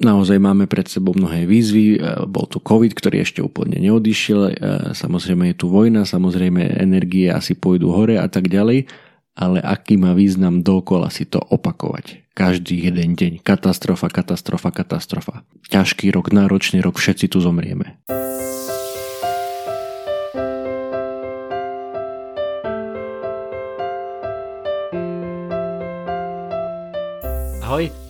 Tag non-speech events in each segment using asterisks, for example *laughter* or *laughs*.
Naozaj máme pred sebou mnohé výzvy, bol tu COVID, ktorý ešte úplne neodišiel, samozrejme je tu vojna, samozrejme energie asi pôjdu hore a tak ďalej, ale aký má význam dokola si to opakovať. Každý jeden deň. Katastrofa, katastrofa, katastrofa. Ťažký rok, náročný rok, všetci tu zomrieme. Ahoj,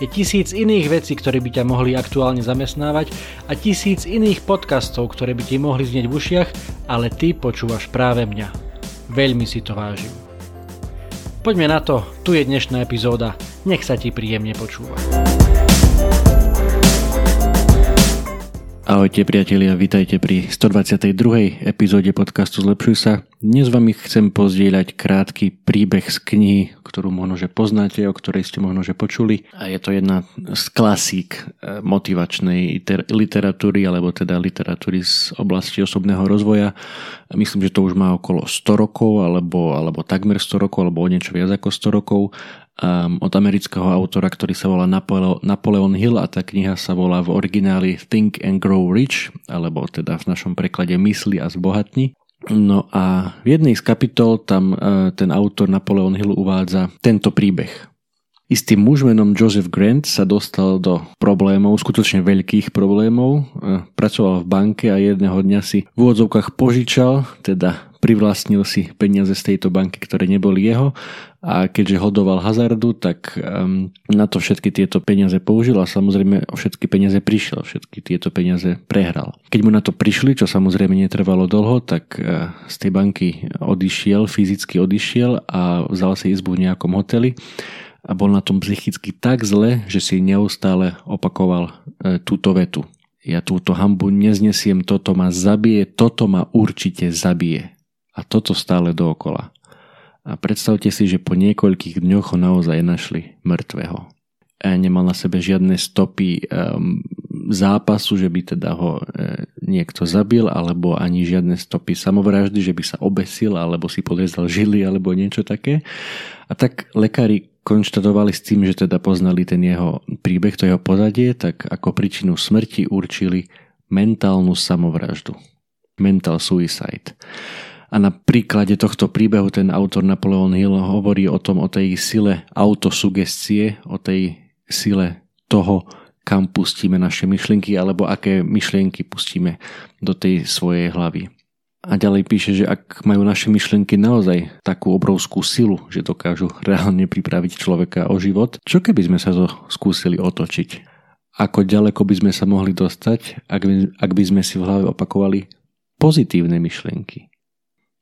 Je tisíc iných vecí, ktoré by ťa mohli aktuálne zamestnávať a tisíc iných podcastov, ktoré by ti mohli znieť v ušiach, ale ty počúvaš práve mňa. Veľmi si to vážim. Poďme na to, tu je dnešná epizóda, nech sa ti príjemne počúva. Ahojte priatelia, vítajte pri 122. epizóde podcastu Zlepšuj sa. Dnes vám ich chcem pozdieľať krátky príbeh z knihy, ktorú možno, že poznáte, o ktorej ste možno, že počuli. A je to jedna z klasík eh, motivačnej literatúry, alebo teda literatúry z oblasti osobného rozvoja. Myslím, že to už má okolo 100 rokov, alebo, alebo takmer 100 rokov, alebo o niečo viac ako 100 rokov um, od amerického autora, ktorý sa volá Napole- Napoleon Hill a tá kniha sa volá v origináli Think and Grow Rich, alebo teda v našom preklade Mysli a zbohatni. No a v jednej z kapitol tam uh, ten autor Napoleon Hill uvádza tento príbeh. Istý muž menom Joseph Grant sa dostal do problémov, skutočne veľkých problémov. Uh, pracoval v banke a jedného dňa si v úvodzovkách požičal, teda privlastnil si peniaze z tejto banky, ktoré neboli jeho a keďže hodoval hazardu, tak um, na to všetky tieto peniaze použil a samozrejme o všetky peniaze prišiel, všetky tieto peniaze prehral. Keď mu na to prišli, čo samozrejme netrvalo dlho, tak uh, z tej banky odišiel, fyzicky odišiel a vzal si izbu v nejakom hoteli a bol na tom psychicky tak zle, že si neustále opakoval uh, túto vetu. Ja túto hambu neznesiem, toto ma zabije, toto ma určite zabije. A toto stále dookola. A predstavte si, že po niekoľkých dňoch ho naozaj našli mŕtvého. A nemal na sebe žiadne stopy um, zápasu, že by teda ho e, niekto zabil, alebo ani žiadne stopy samovraždy, že by sa obesil, alebo si podrezal žily, alebo niečo také. A tak lekári konštatovali s tým, že teda poznali ten jeho príbeh, to jeho pozadie, tak ako príčinu smrti určili mentálnu samovraždu. Mental suicide. A na príklade tohto príbehu ten autor Napoleon Hill hovorí o tom, o tej sile autosugestie, o tej sile toho, kam pustíme naše myšlienky alebo aké myšlienky pustíme do tej svojej hlavy. A ďalej píše, že ak majú naše myšlienky naozaj takú obrovskú silu, že dokážu reálne pripraviť človeka o život, čo keby sme sa to skúsili otočiť? Ako ďaleko by sme sa mohli dostať, ak by, ak by sme si v hlave opakovali pozitívne myšlienky?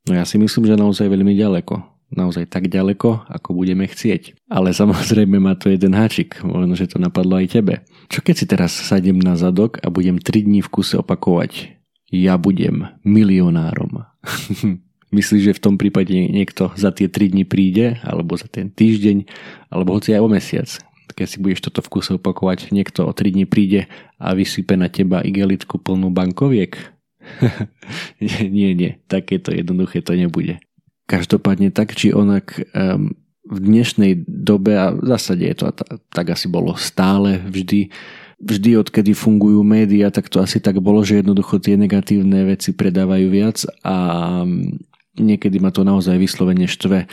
No ja si myslím, že naozaj veľmi ďaleko. Naozaj tak ďaleko, ako budeme chcieť. Ale samozrejme má to jeden háčik, možno, že to napadlo aj tebe. Čo keď si teraz sadím na zadok a budem 3 dní v kuse opakovať ja budem milionárom. *laughs* Myslíš, že v tom prípade niekto za tie 3 dní príde, alebo za ten týždeň, alebo hoci aj o mesiac. Keď si budeš toto v kuse opakovať, niekto o 3 dní príde a vysype na teba igelitku plnú bankoviek, *laughs* nie, nie. Takéto jednoduché to nebude. Každopádne tak či onak um, v dnešnej dobe, a v zásade je to tak asi bolo stále vždy, vždy odkedy fungujú médiá, tak to asi tak bolo, že jednoducho tie negatívne veci predávajú viac a niekedy ma to naozaj vyslovene štve.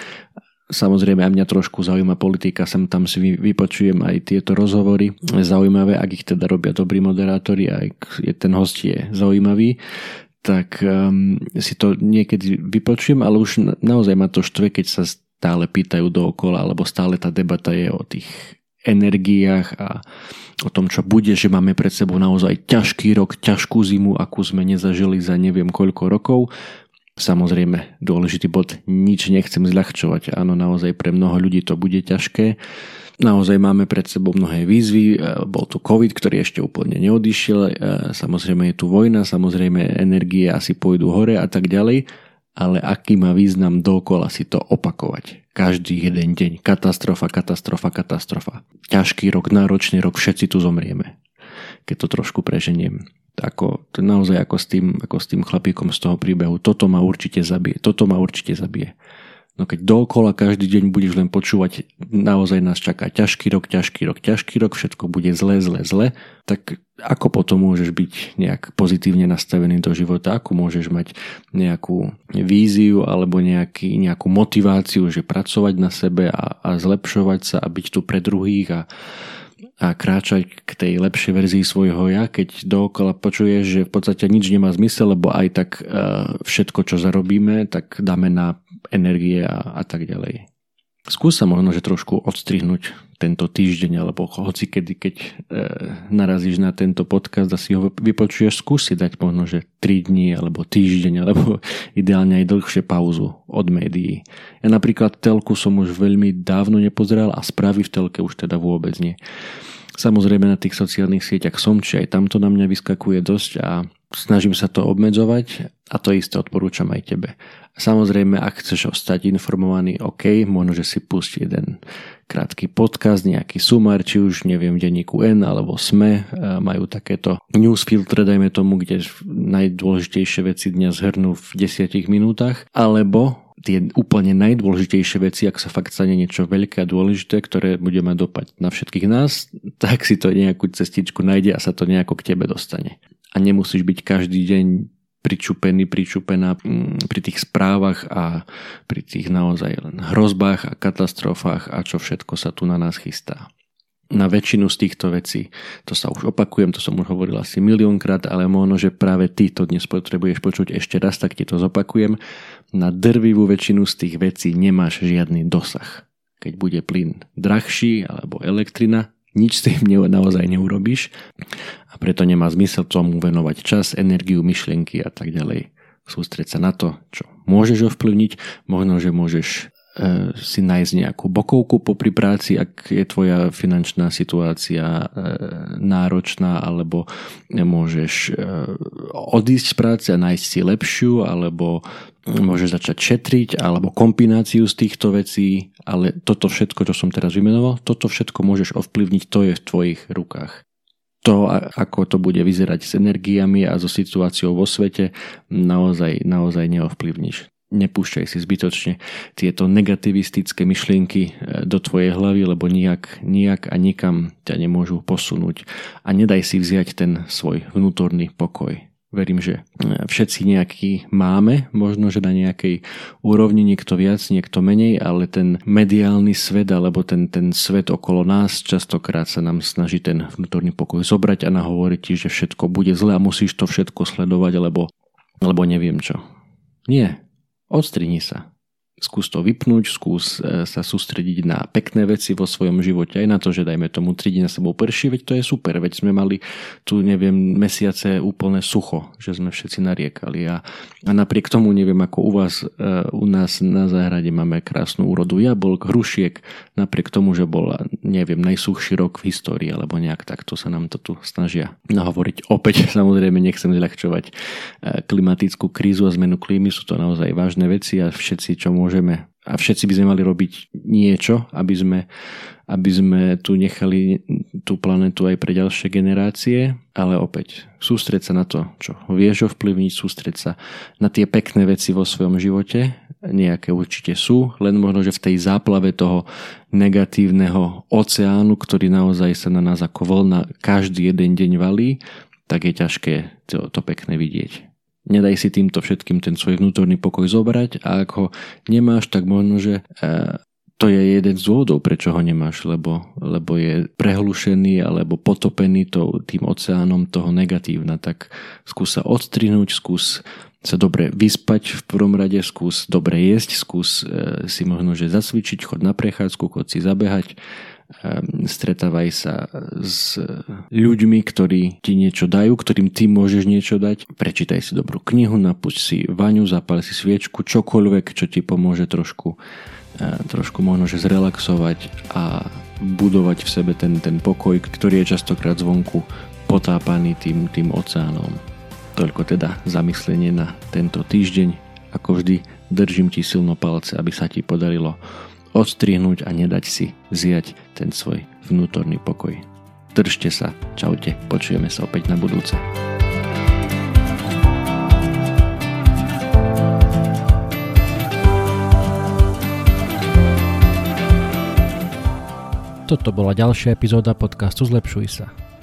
Samozrejme aj mňa trošku zaujíma politika, sem tam si vypočujem aj tieto rozhovory. Zaujímavé, ak ich teda robia dobrí moderátori a ten host je zaujímavý, tak um, si to niekedy vypočujem, ale už naozaj ma to štve, keď sa stále pýtajú dookola, alebo stále tá debata je o tých energiách a o tom, čo bude, že máme pred sebou naozaj ťažký rok, ťažkú zimu, akú sme nezažili za neviem koľko rokov. Samozrejme, dôležitý bod, nič nechcem zľahčovať. Áno, naozaj pre mnoho ľudí to bude ťažké. Naozaj máme pred sebou mnohé výzvy. E, bol tu COVID, ktorý ešte úplne neodišiel. E, samozrejme je tu vojna, samozrejme energie asi pôjdu hore a tak ďalej. ale aký má význam dokola si to opakovať. Každý jeden deň. Katastrofa, katastrofa, katastrofa. Ťažký rok, náročný rok, všetci tu zomrieme. Keď to trošku preženiem. Ako, to naozaj ako s, tým, ako s tým chlapíkom z toho príbehu. Toto ma určite zabije. Toto ma určite zabije. No keď dookola každý deň budeš len počúvať, naozaj nás čaká ťažký rok, ťažký rok, ťažký rok, všetko bude zle, zle, zle, tak ako potom môžeš byť nejak pozitívne nastavený do života, ako môžeš mať nejakú víziu alebo nejaký, nejakú motiváciu, že pracovať na sebe a, a zlepšovať sa a byť tu pre druhých a, a kráčať k tej lepšej verzii svojho ja, keď dookola počuješ, že v podstate nič nemá zmysel, lebo aj tak uh, všetko, čo zarobíme, tak dáme na energie a, a tak ďalej. Skús sa možno, že trošku odstrihnúť tento týždeň, alebo hoci kedy, keď e, narazíš na tento podcast a si ho vypočuješ, skús si dať možno, že 3 dní, alebo týždeň, alebo *laughs* ideálne aj dlhšie pauzu od médií. Ja napríklad telku som už veľmi dávno nepozeral a správy v telke už teda vôbec nie. Samozrejme na tých sociálnych sieťach som, či aj tamto na mňa vyskakuje dosť a snažím sa to obmedzovať a to isté odporúčam aj tebe. Samozrejme, ak chceš ostať informovaný, OK, možno, že si pustí jeden krátky podcast, nejaký sumár, či už neviem, denníku N alebo SME, e, majú takéto newsfiltre, dajme tomu, kde najdôležitejšie veci dňa zhrnú v desiatich minútach, alebo tie úplne najdôležitejšie veci, ak sa fakt stane niečo veľké a dôležité, ktoré bude mať dopad na všetkých nás, tak si to nejakú cestičku nájde a sa to nejako k tebe dostane. A nemusíš byť každý deň pričupený, pričupená mm, pri tých správach a pri tých naozaj len hrozbách a katastrofách a čo všetko sa tu na nás chystá. Na väčšinu z týchto vecí, to sa už opakujem, to som už hovoril asi miliónkrát, ale možno, že práve ty to dnes potrebuješ počuť ešte raz, tak ti to zopakujem. Na drvivú väčšinu z tých vecí nemáš žiadny dosah. Keď bude plyn drahší alebo elektrina, nič s tým naozaj neurobíš a preto nemá zmysel tomu venovať čas, energiu, myšlienky a tak ďalej. Sústreť sa na to, čo môžeš ovplyvniť, možno, že môžeš si nájsť nejakú bokovku popri práci, ak je tvoja finančná situácia e, náročná, alebo môžeš e, odísť z práce a nájsť si lepšiu, alebo môžeš začať šetriť alebo kombináciu z týchto vecí, ale toto všetko, čo som teraz vymenoval, toto všetko môžeš ovplyvniť, to je v tvojich rukách. To, ako to bude vyzerať s energiami a so situáciou vo svete, naozaj, naozaj neovplyvníš. Nepúšťaj si zbytočne tieto negativistické myšlienky e, do tvojej hlavy, lebo nijak, nijak a nikam ťa nemôžu posunúť. A nedaj si vziať ten svoj vnútorný pokoj verím, že e, všetci nejaký máme, možno, že na nejakej úrovni niekto viac, niekto menej, ale ten mediálny svet alebo ten, ten svet okolo nás častokrát sa nám snaží ten vnútorný pokoj zobrať a nahovoriť ti, že všetko bude zle a musíš to všetko sledovať, lebo, lebo neviem čo. Nie, odstrini sa skús to vypnúť, skús e, sa sústrediť na pekné veci vo svojom živote, aj na to, že dajme tomu 3 dní na sebou prší, veď to je super, veď sme mali tu, neviem, mesiace úplne sucho, že sme všetci nariekali a, a napriek tomu, neviem, ako u vás, e, u nás na záhrade máme krásnu úrodu jablk, hrušiek, napriek tomu, že bol, neviem, najsuchší rok v histórii, alebo nejak takto sa nám to tu snažia nahovoriť. Opäť, *laughs* samozrejme, nechcem zľahčovať e, klimatickú krízu a zmenu klímy, sú to naozaj vážne veci a všetci, čo môžeme. A všetci by sme mali robiť niečo, aby sme, aby sme tu nechali tú planetu aj pre ďalšie generácie, ale opäť sústreť sa na to, čo vieš ovplyvniť, sústreť sa na tie pekné veci vo svojom živote, nejaké určite sú, len možno, že v tej záplave toho negatívneho oceánu, ktorý naozaj sa na nás ako voľna každý jeden deň valí, tak je ťažké to, to pekné vidieť. Nedaj si týmto všetkým ten svoj vnútorný pokoj zobrať a ak ho nemáš, tak možno, že e, to je jeden z dôvodov, prečo ho nemáš, lebo, lebo je prehlušený alebo potopený to, tým oceánom toho negatívna. Tak skús sa odstrihnúť, skús sa dobre vyspať v prvom rade, skús dobre jesť, skús e, si možno, že zasvičiť, chod na prechádzku, chod si zabehať, stretávaj sa s ľuďmi, ktorí ti niečo dajú, ktorým ty môžeš niečo dať. Prečítaj si dobrú knihu, napuď si vaňu, zapal si sviečku, čokoľvek, čo ti pomôže trošku, ehm, trošku možno zrelaxovať a budovať v sebe ten, ten pokoj, ktorý je častokrát zvonku potápaný tým, tým oceánom. Toľko teda zamyslenie na tento týždeň ako vždy držím ti silno palce, aby sa ti podarilo odstrihnúť a nedať si zjať ten svoj vnútorný pokoj. Držte sa, čaute, počujeme sa opäť na budúce. Toto bola ďalšia epizóda podcastu Zlepšuj sa.